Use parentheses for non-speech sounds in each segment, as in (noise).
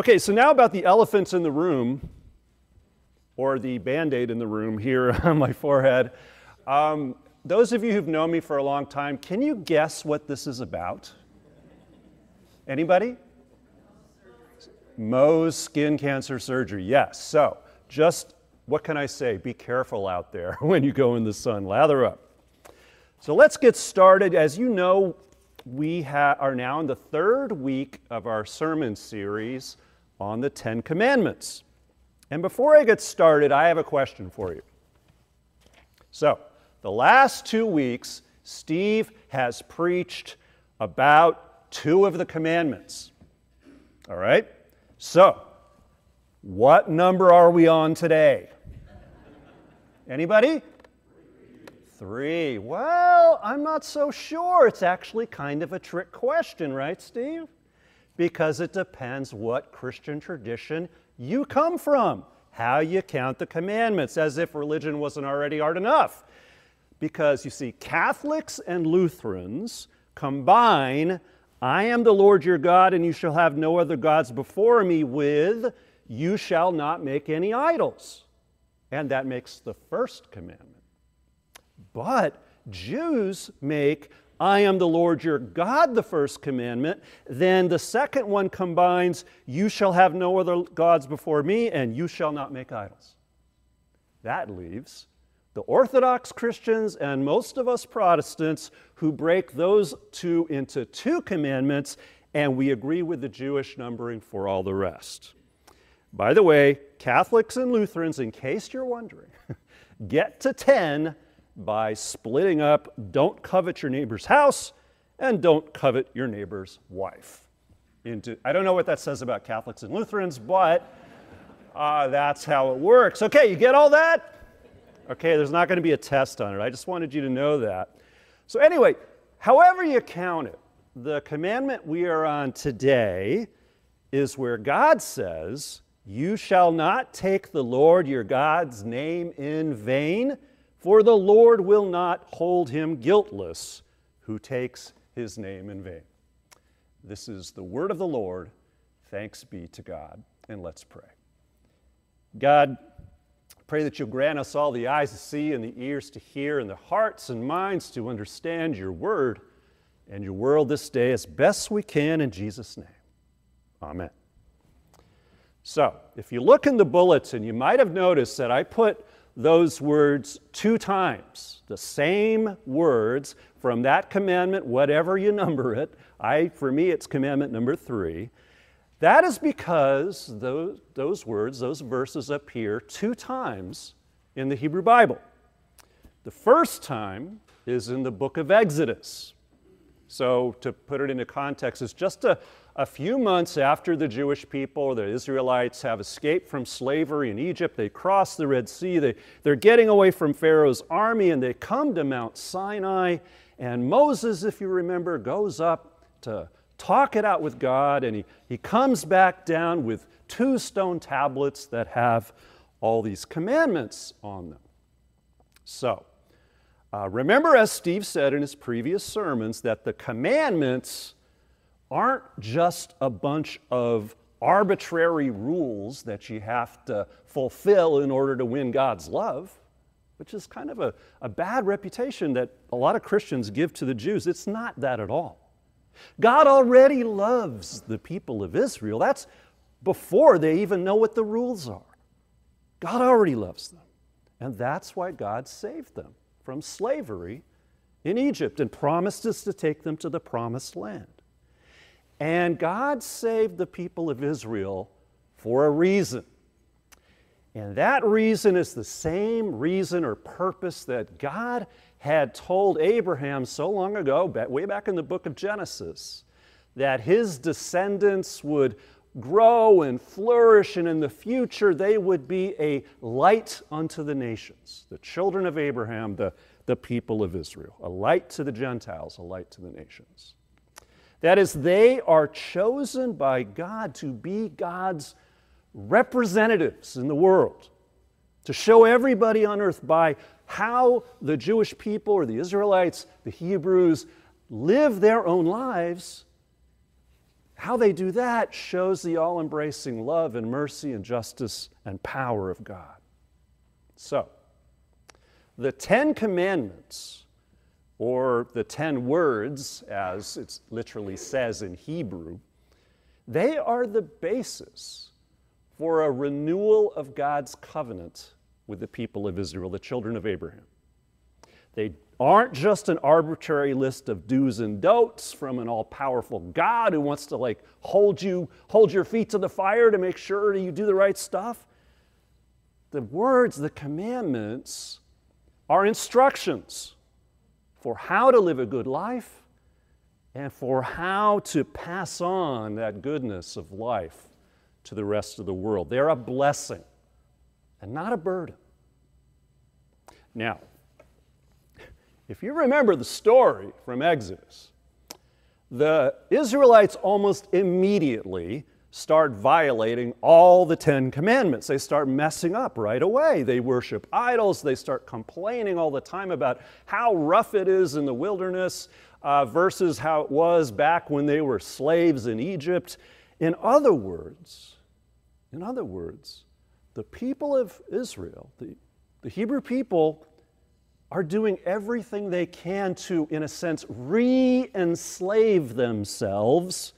Okay, so now about the elephants in the room, or the band aid in the room here (laughs) on my forehead. Um, those of you who've known me for a long time, can you guess what this is about? Anybody? Mohs skin cancer surgery, yes. So, just what can I say? Be careful out there (laughs) when you go in the sun. Lather up. So, let's get started. As you know, we are now in the third week of our sermon series on the Ten Commandments. And before I get started, I have a question for you. So, the last two weeks, Steve has preached about two of the commandments. All right? So, what number are we on today? Anybody? Three. Well, I'm not so sure. It's actually kind of a trick question, right, Steve? Because it depends what Christian tradition you come from, how you count the commandments, as if religion wasn't already hard enough. Because you see, Catholics and Lutherans combine, I am the Lord your God, and you shall have no other gods before me, with, you shall not make any idols. And that makes the first commandment. But Jews make I am the Lord your God, the first commandment. Then the second one combines, You shall have no other gods before me, and you shall not make idols. That leaves the Orthodox Christians and most of us Protestants who break those two into two commandments, and we agree with the Jewish numbering for all the rest. By the way, Catholics and Lutherans, in case you're wondering, (laughs) get to 10 by splitting up don't covet your neighbor's house and don't covet your neighbor's wife. Into, I don't know what that says about Catholics and Lutherans, but uh, that's how it works. Okay, you get all that? Okay, there's not going to be a test on it. I just wanted you to know that. So, anyway, however you count it, the commandment we are on today is where God says, You shall not take the Lord your God's name in vain for the Lord will not hold him guiltless who takes his name in vain. This is the word of the Lord. Thanks be to God. And let's pray. God, pray that you'll grant us all the eyes to see and the ears to hear and the hearts and minds to understand your word and your world this day as best we can in Jesus' name. Amen. So, if you look in the bulletin, you might have noticed that I put those words two times, the same words from that commandment, whatever you number it. I, for me, it's commandment number three. That is because those, those words, those verses appear two times in the Hebrew Bible. The first time is in the book of Exodus. So, to put it into context, it's just a, a few months after the Jewish people, the Israelites, have escaped from slavery in Egypt. They cross the Red Sea. They, they're getting away from Pharaoh's army and they come to Mount Sinai. And Moses, if you remember, goes up to talk it out with God and he, he comes back down with two stone tablets that have all these commandments on them. So, uh, remember, as Steve said in his previous sermons, that the commandments aren't just a bunch of arbitrary rules that you have to fulfill in order to win God's love, which is kind of a, a bad reputation that a lot of Christians give to the Jews. It's not that at all. God already loves the people of Israel. That's before they even know what the rules are. God already loves them. And that's why God saved them from slavery in Egypt and promised us to take them to the promised land. And God saved the people of Israel for a reason. And that reason is the same reason or purpose that God had told Abraham so long ago, way back in the book of Genesis, that his descendants would grow and flourish, and in the future they would be a light unto the nations. The children of Abraham, the, the people of Israel, a light to the Gentiles, a light to the nations. That is, they are chosen by God to be God's representatives in the world, to show everybody on earth by how the Jewish people or the Israelites, the Hebrews, live their own lives, how they do that shows the all embracing love and mercy and justice and power of God. So, the Ten Commandments, or the Ten Words, as it literally says in Hebrew, they are the basis for a renewal of God's covenant with the people of Israel, the children of Abraham. They aren't just an arbitrary list of do's and don'ts from an all-powerful God who wants to like hold you hold your feet to the fire to make sure that you do the right stuff. The words, the commandments are instructions for how to live a good life and for how to pass on that goodness of life to the rest of the world. They're a blessing and not a burden. Now, if you remember the story from Exodus, the Israelites almost immediately start violating all the Ten Commandments. They start messing up right away. They worship idols. They start complaining all the time about how rough it is in the wilderness uh, versus how it was back when they were slaves in Egypt. In other words, in other words, the people of Israel, the, the Hebrew people, are doing everything they can to, in a sense, re enslave themselves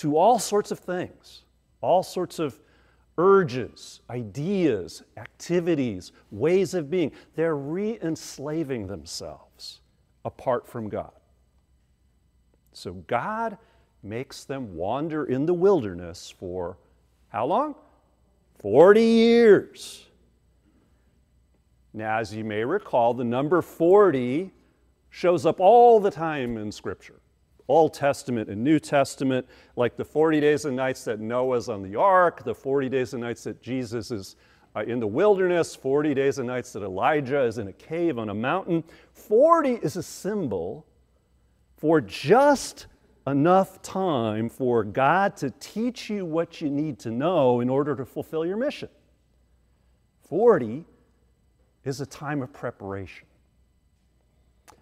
to all sorts of things, all sorts of urges, ideas, activities, ways of being. They're re enslaving themselves apart from God. So God makes them wander in the wilderness for how long? 40 years. Now, as you may recall, the number 40 shows up all the time in Scripture. Old Testament and New Testament, like the 40 days and nights that Noah's on the ark, the 40 days and nights that Jesus is uh, in the wilderness, 40 days and nights that Elijah is in a cave on a mountain. 40 is a symbol for just enough time for God to teach you what you need to know in order to fulfill your mission. 40 is a time of preparation.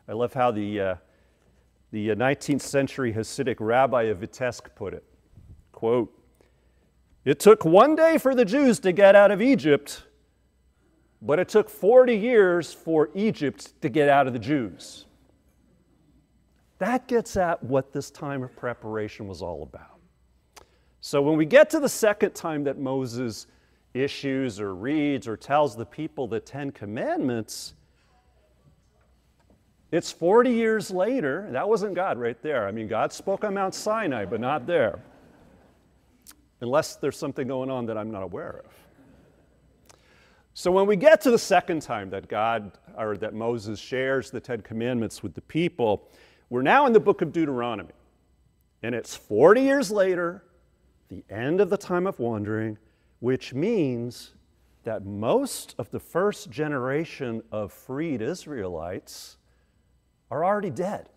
I love how the, uh, the 19th uh, century Hasidic rabbi of Vitebsk put it. Quote, it took one day for the Jews to get out of Egypt, but it took 40 years for Egypt to get out of the Jews. That gets at what this time of preparation was all about. So when we get to the second time that Moses issues or reads or tells the people the Ten Commandments, it's 40 years later. That wasn't God right there. I mean, God spoke on Mount Sinai, but not there. Unless there's something going on that I'm not aware of. So when we get to the second time that God or that Moses shares the Ten Commandments with the people, we're now in the book of Deuteronomy. And it's 40 years later, the end of the time of wandering, which means that most of the first generation of freed Israelites are already dead.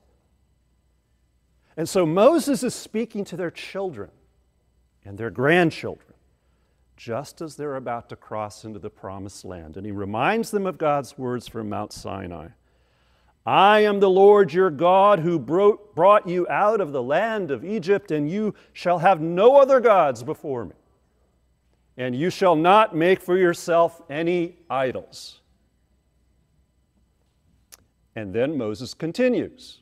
And so Moses is speaking to their children and their grandchildren just as they're about to cross into the promised land. And he reminds them of God's words from Mount Sinai I am the Lord your God who brought you out of the land of Egypt, and you shall have no other gods before me and you shall not make for yourself any idols. And then Moses continues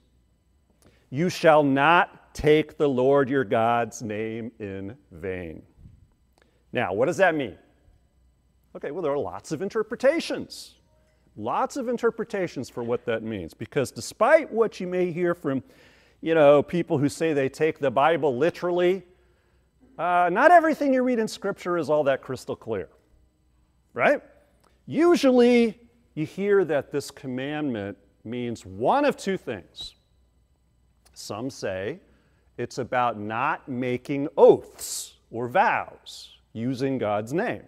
You shall not take the Lord your God's name in vain. Now, what does that mean? Okay, well, there are lots of interpretations. Lots of interpretations for what that means. Because despite what you may hear from, you know, people who say they take the Bible literally, uh, not everything you read in Scripture is all that crystal clear, right? Usually, you hear that this commandment means one of two things. Some say it's about not making oaths or vows using God's name.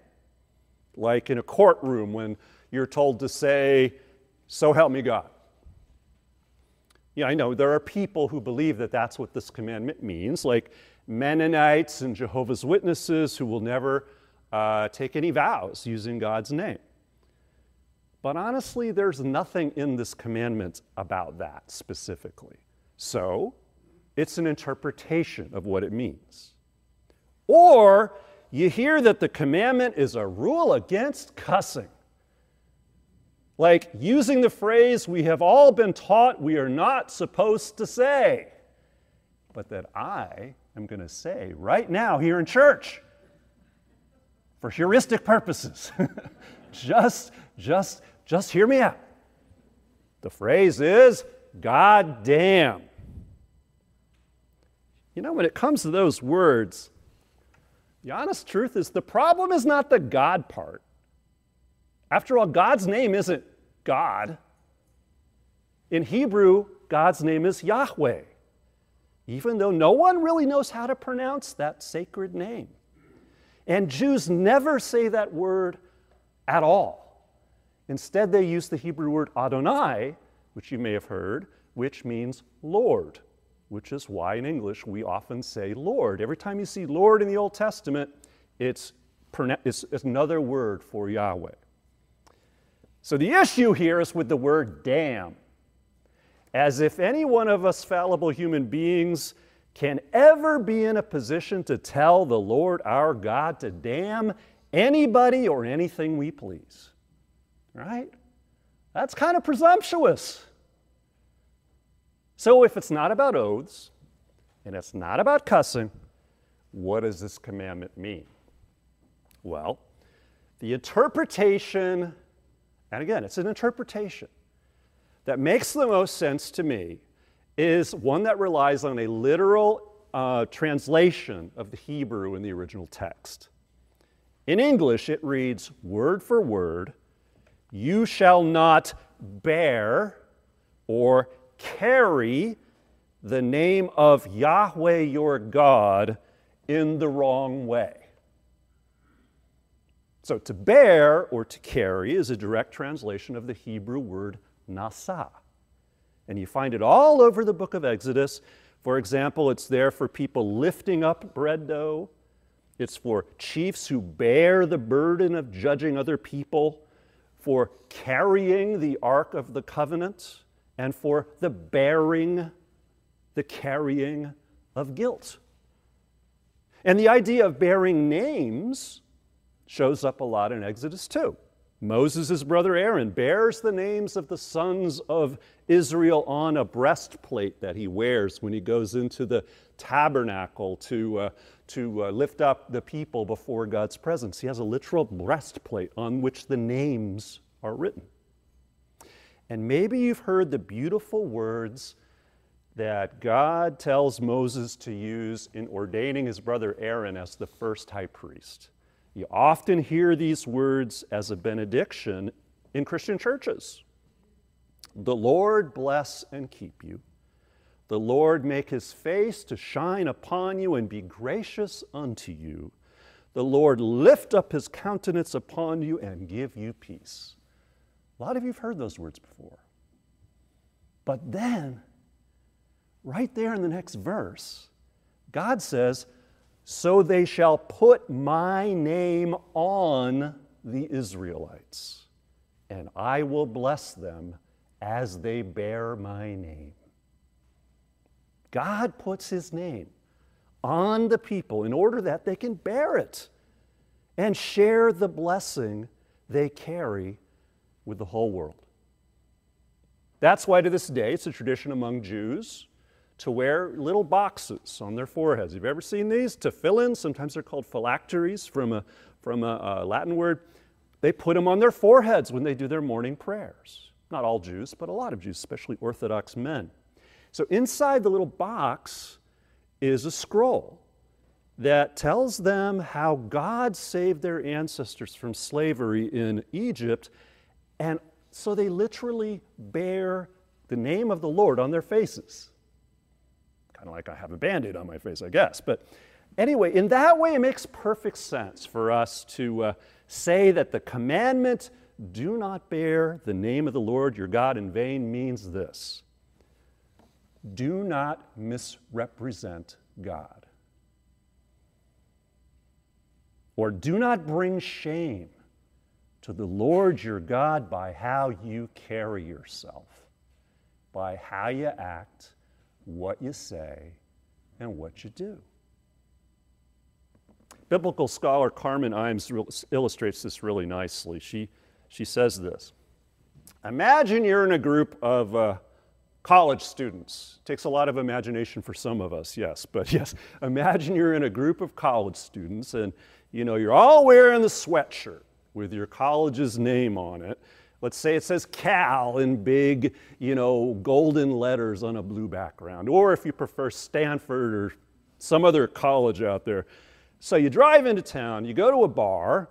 Like in a courtroom when you're told to say, So help me God. Yeah, I know there are people who believe that that's what this commandment means. Like Mennonites and Jehovah's Witnesses who will never uh, take any vows using God's name. But honestly, there's nothing in this commandment about that specifically. So, it's an interpretation of what it means. Or you hear that the commandment is a rule against cussing. Like using the phrase we have all been taught we are not supposed to say, but that I am going to say right now here in church for heuristic purposes. (laughs) just, just, just hear me out. The phrase is, God damn. You know, when it comes to those words, the honest truth is the problem is not the God part. After all, God's name isn't God. In Hebrew, God's name is Yahweh, even though no one really knows how to pronounce that sacred name. And Jews never say that word at all. Instead, they use the Hebrew word Adonai, which you may have heard, which means Lord, which is why in English we often say Lord. Every time you see Lord in the Old Testament, it's, it's, another word for Yahweh. So the issue here is with the word damn. As if any one of us fallible human beings can ever be in a position to tell the Lord our God to damn anybody or anything we please. Right? That's kind of presumptuous. So, if it's not about oaths and it's not about cussing, what does this commandment mean? Well, the interpretation, and again, it's an interpretation that makes the most sense to me is one that relies on a literal uh, translation of the Hebrew in the original text. In English, it reads word for word, You shall not bear or carry the name of Yahweh your God in the wrong way. So, to bear or to carry is a direct translation of the Hebrew word nasa. And you find it all over the book of Exodus. For example, it's there for people lifting up bread dough, it's for chiefs who bear the burden of judging other people, for carrying the Ark of the Covenant, and for the bearing, the carrying of guilt. And the idea of bearing names shows up a lot in Exodus 2. Moses' brother Aaron bears the names of the sons of Israel on a breastplate that he wears when he goes into the tabernacle to, uh, to uh, lift up the people before God's presence. He has a literal breastplate on which the names are written. And maybe you've heard the beautiful words that God tells Moses to use in ordaining his brother Aaron as the first high priest. You often hear these words as a benediction in Christian churches. The Lord bless and keep you. The Lord make his face to shine upon you and be gracious unto you. The Lord lift up his countenance upon you and give you peace. A lot of you have heard those words before. But then, right there in the next verse, God says, so they shall put my name on the Israelites, and I will bless them as they bear my name. God puts his name on the people in order that they can bear it and share the blessing they carry with the whole world. That's why to this day it's a tradition among Jews to wear little boxes on their foreheads. Have you ever seen these? To fill in, sometimes they're called phylacteries from a, from a, a Latin word. They put them on their foreheads when they do their morning prayers. Not all Jews, but a lot of Jews, especially Orthodox men. So inside the little box is a scroll that tells them how God saved their ancestors from slavery in Egypt. And so they literally bear the name of the Lord on their faces kind of like I have a band aid on my face, I guess. But anyway, in that way, it makes perfect sense for us to uh, say that the commandment, do not bear the name of the Lord your God in vain, means this do not misrepresent God. Or do not bring shame to the Lord your God by how you carry yourself, by how you act, what you say, and what you do. Biblical scholar Carmen Imes illustrates this really nicely. She, she says this Imagine you're in a group of uh, college students. Takes a lot of imagination for some of us, yes, but (laughs) yes, imagine you're in a group of college students and you know you're all wearing the sweatshirt with your college's name on it. Let's say it says Cal in big, you know, golden letters on a blue background, or if you prefer Stanford or some other college out there. So you drive into town, you go to a bar,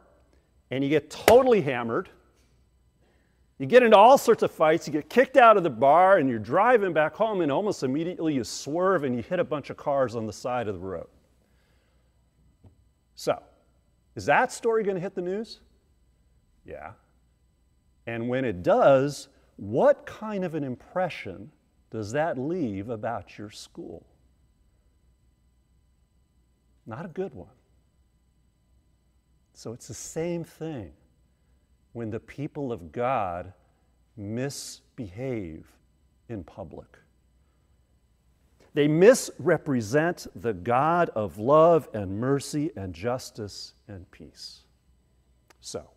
and you get totally hammered. You get into all sorts of fights, you get kicked out of the bar, and you're driving back home, and almost immediately you swerve and you hit a bunch of cars on the side of the road. So, is that story going to hit the news? Yeah. And when it does, what kind of an impression does that leave about your school? Not a good one. So it's the same thing when the people of God misbehave in public. They misrepresent the God of love and mercy and justice and peace. So,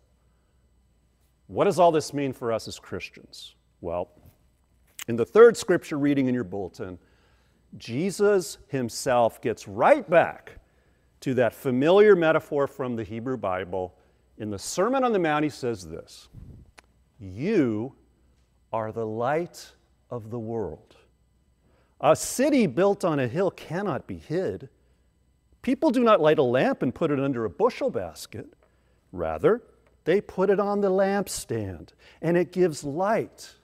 what does all this mean for us as Christians? Well, in the third scripture reading in your bulletin, Jesus himself gets right back to that familiar metaphor from the Hebrew Bible. In the Sermon on the Mount, he says this You are the light of the world. A city built on a hill cannot be hid. People do not light a lamp and put it under a bushel basket. Rather, they put it on the lampstand, and it gives light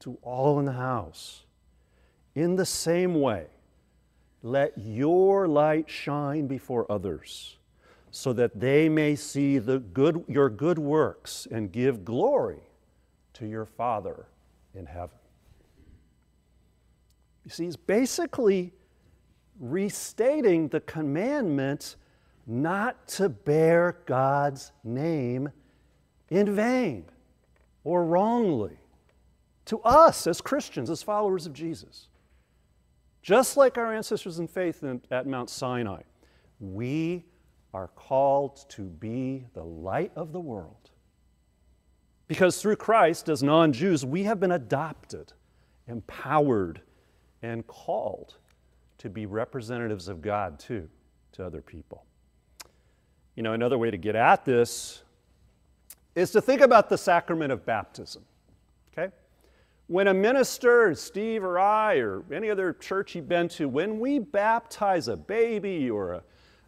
to all in the house. In the same way, let your light shine before others, so that they may see the good, your good works and give glory to your Father in heaven. You see, he's basically restating the commandment not to bear God's name in vain or wrongly to us as Christians, as followers of Jesus. Just like our ancestors in faith at Mount Sinai, we are called to be the light of the world. Because through Christ, as non Jews, we have been adopted, empowered, and called to be representatives of God too to other people. You know, another way to get at this is to think about the sacrament of baptism. Okay? When a minister, Steve or I, or any other church you've been to, when we baptize a baby or a,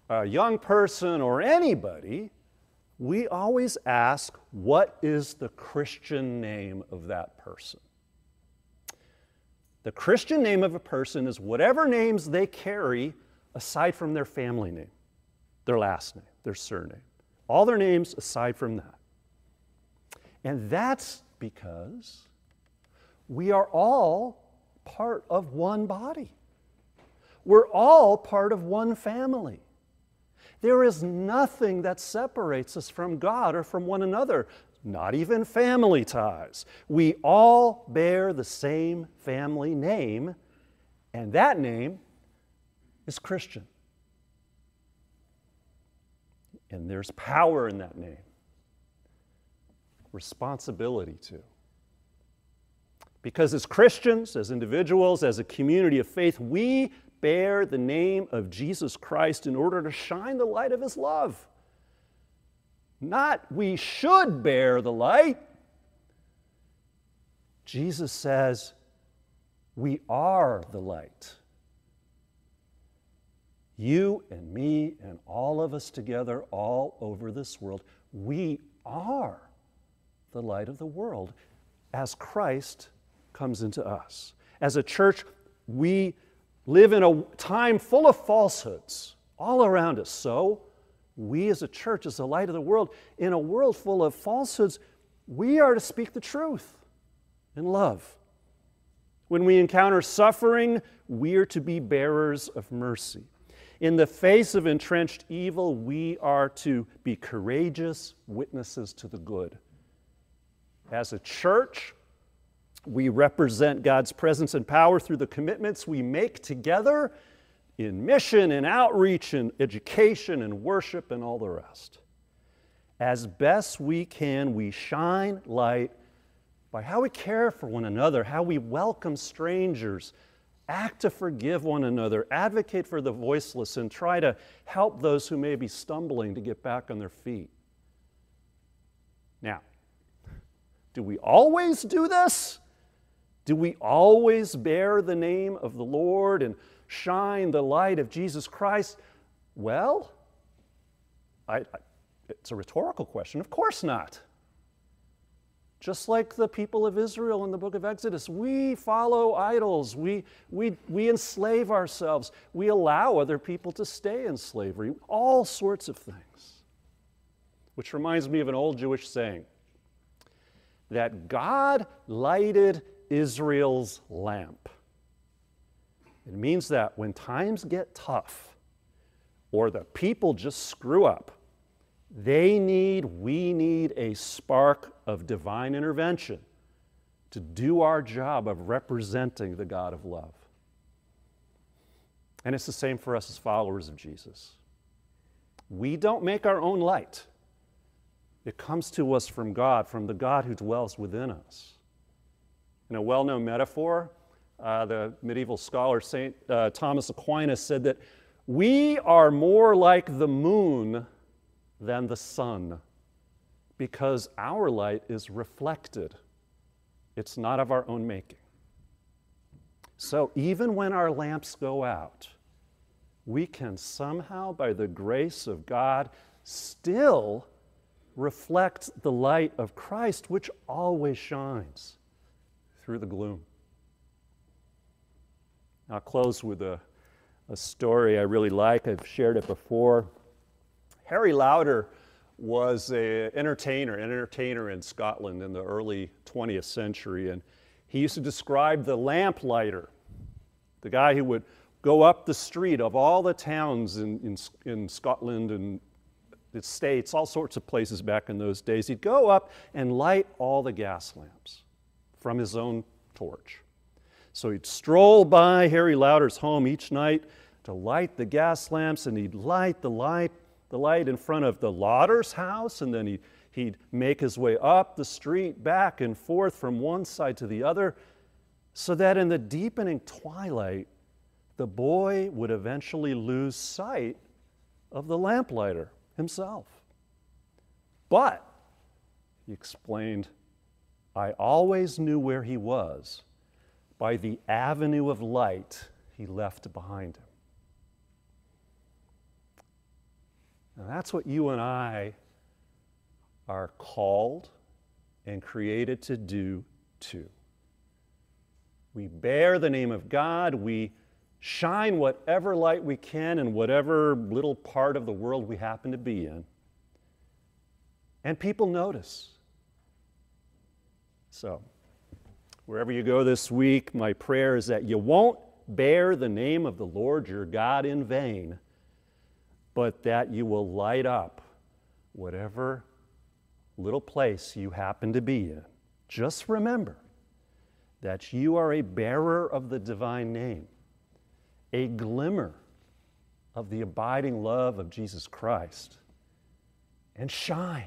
a young person or anybody, we always ask, what is the Christian name of that person? The Christian name of a person is whatever names they carry aside from their family name, their last name, their surname. All their names aside from that. And that's because we are all part of one body. We're all part of one family. There is nothing that separates us from God or from one another, not even family ties. We all bear the same family name, and that name is Christian. And there's power in that name responsibility too. Because as Christians, as individuals, as a community of faith, we bear the name of Jesus Christ in order to shine the light of his love. Not we should bear the light. Jesus says, we are the light. You and me and all of us together, all over this world, we are the light of the world as Christ comes into us. As a church, we live in a time full of falsehoods all around us. So, we as a church, as the light of the world, in a world full of falsehoods, we are to speak the truth in love. When we encounter suffering, we are to be bearers of mercy. In the face of entrenched evil, we are to be courageous witnesses to the good. As a church, we represent God's presence and power through the commitments we make together in mission and outreach and education and worship and all the rest. As best we can, we shine light by how we care for one another, how we welcome strangers, act to forgive one another, advocate for the voiceless, and try to help those who may be stumbling to get back on their feet. Now, do we always do this? Do we always bear the name of the Lord and shine the light of Jesus Christ? Well, I, I, it's a rhetorical question. Of course not. Just like the people of Israel in the book of Exodus, we follow idols. We, we, we enslave ourselves. We allow other people to stay in slavery. All sorts of things. Which reminds me of an old Jewish saying that God lighted Israel's lamp. It means that when times get tough or the people just screw up, they need, we need a spark of divine intervention to do our job of representing the God of love. And it's the same for us as followers of Jesus. We don't make our own light, it comes to us from God, from the God who dwells within us. In a well known metaphor, uh, the medieval scholar St. Uh, Thomas Aquinas said that we are more like the moon than the sun because our light is reflected. It's not of our own making. So even when our lamps go out, we can somehow, by the grace of God, still reflect the light of Christ, which always shines through the gloom. I'll close with a, a story I really like. I've shared it before. Harry Lauder was an entertainer, an entertainer in Scotland in the early 20th century, and he used to describe the lamplighter, the guy who would go up the street of all the towns in, in, in Scotland and the States, all sorts of places back in those days. He'd go up and light all the gas lamps from his own torch. So he'd stroll by Harry Lauder's home each night to light the gas lamps, and he'd light the light the light in front of the Lauder's house, and then he'd, he'd make his way up the street, back and forth from one side to the other, so that in the deepening twilight, the boy would eventually lose sight of the lamplighter himself. But, he explained, I always knew where he was by the avenue of light he left behind him. And that's what you and I are called and created to do too. We bear the name of God, we shine whatever light we can in whatever little part of the world we happen to be in. And people notice. So, wherever you go this week, my prayer is that you won't bear the name of the Lord your God in vain but that you will light up whatever little place you happen to be in. Just remember that you are a bearer of the divine name, a glimmer of the abiding love of Jesus Christ, and shine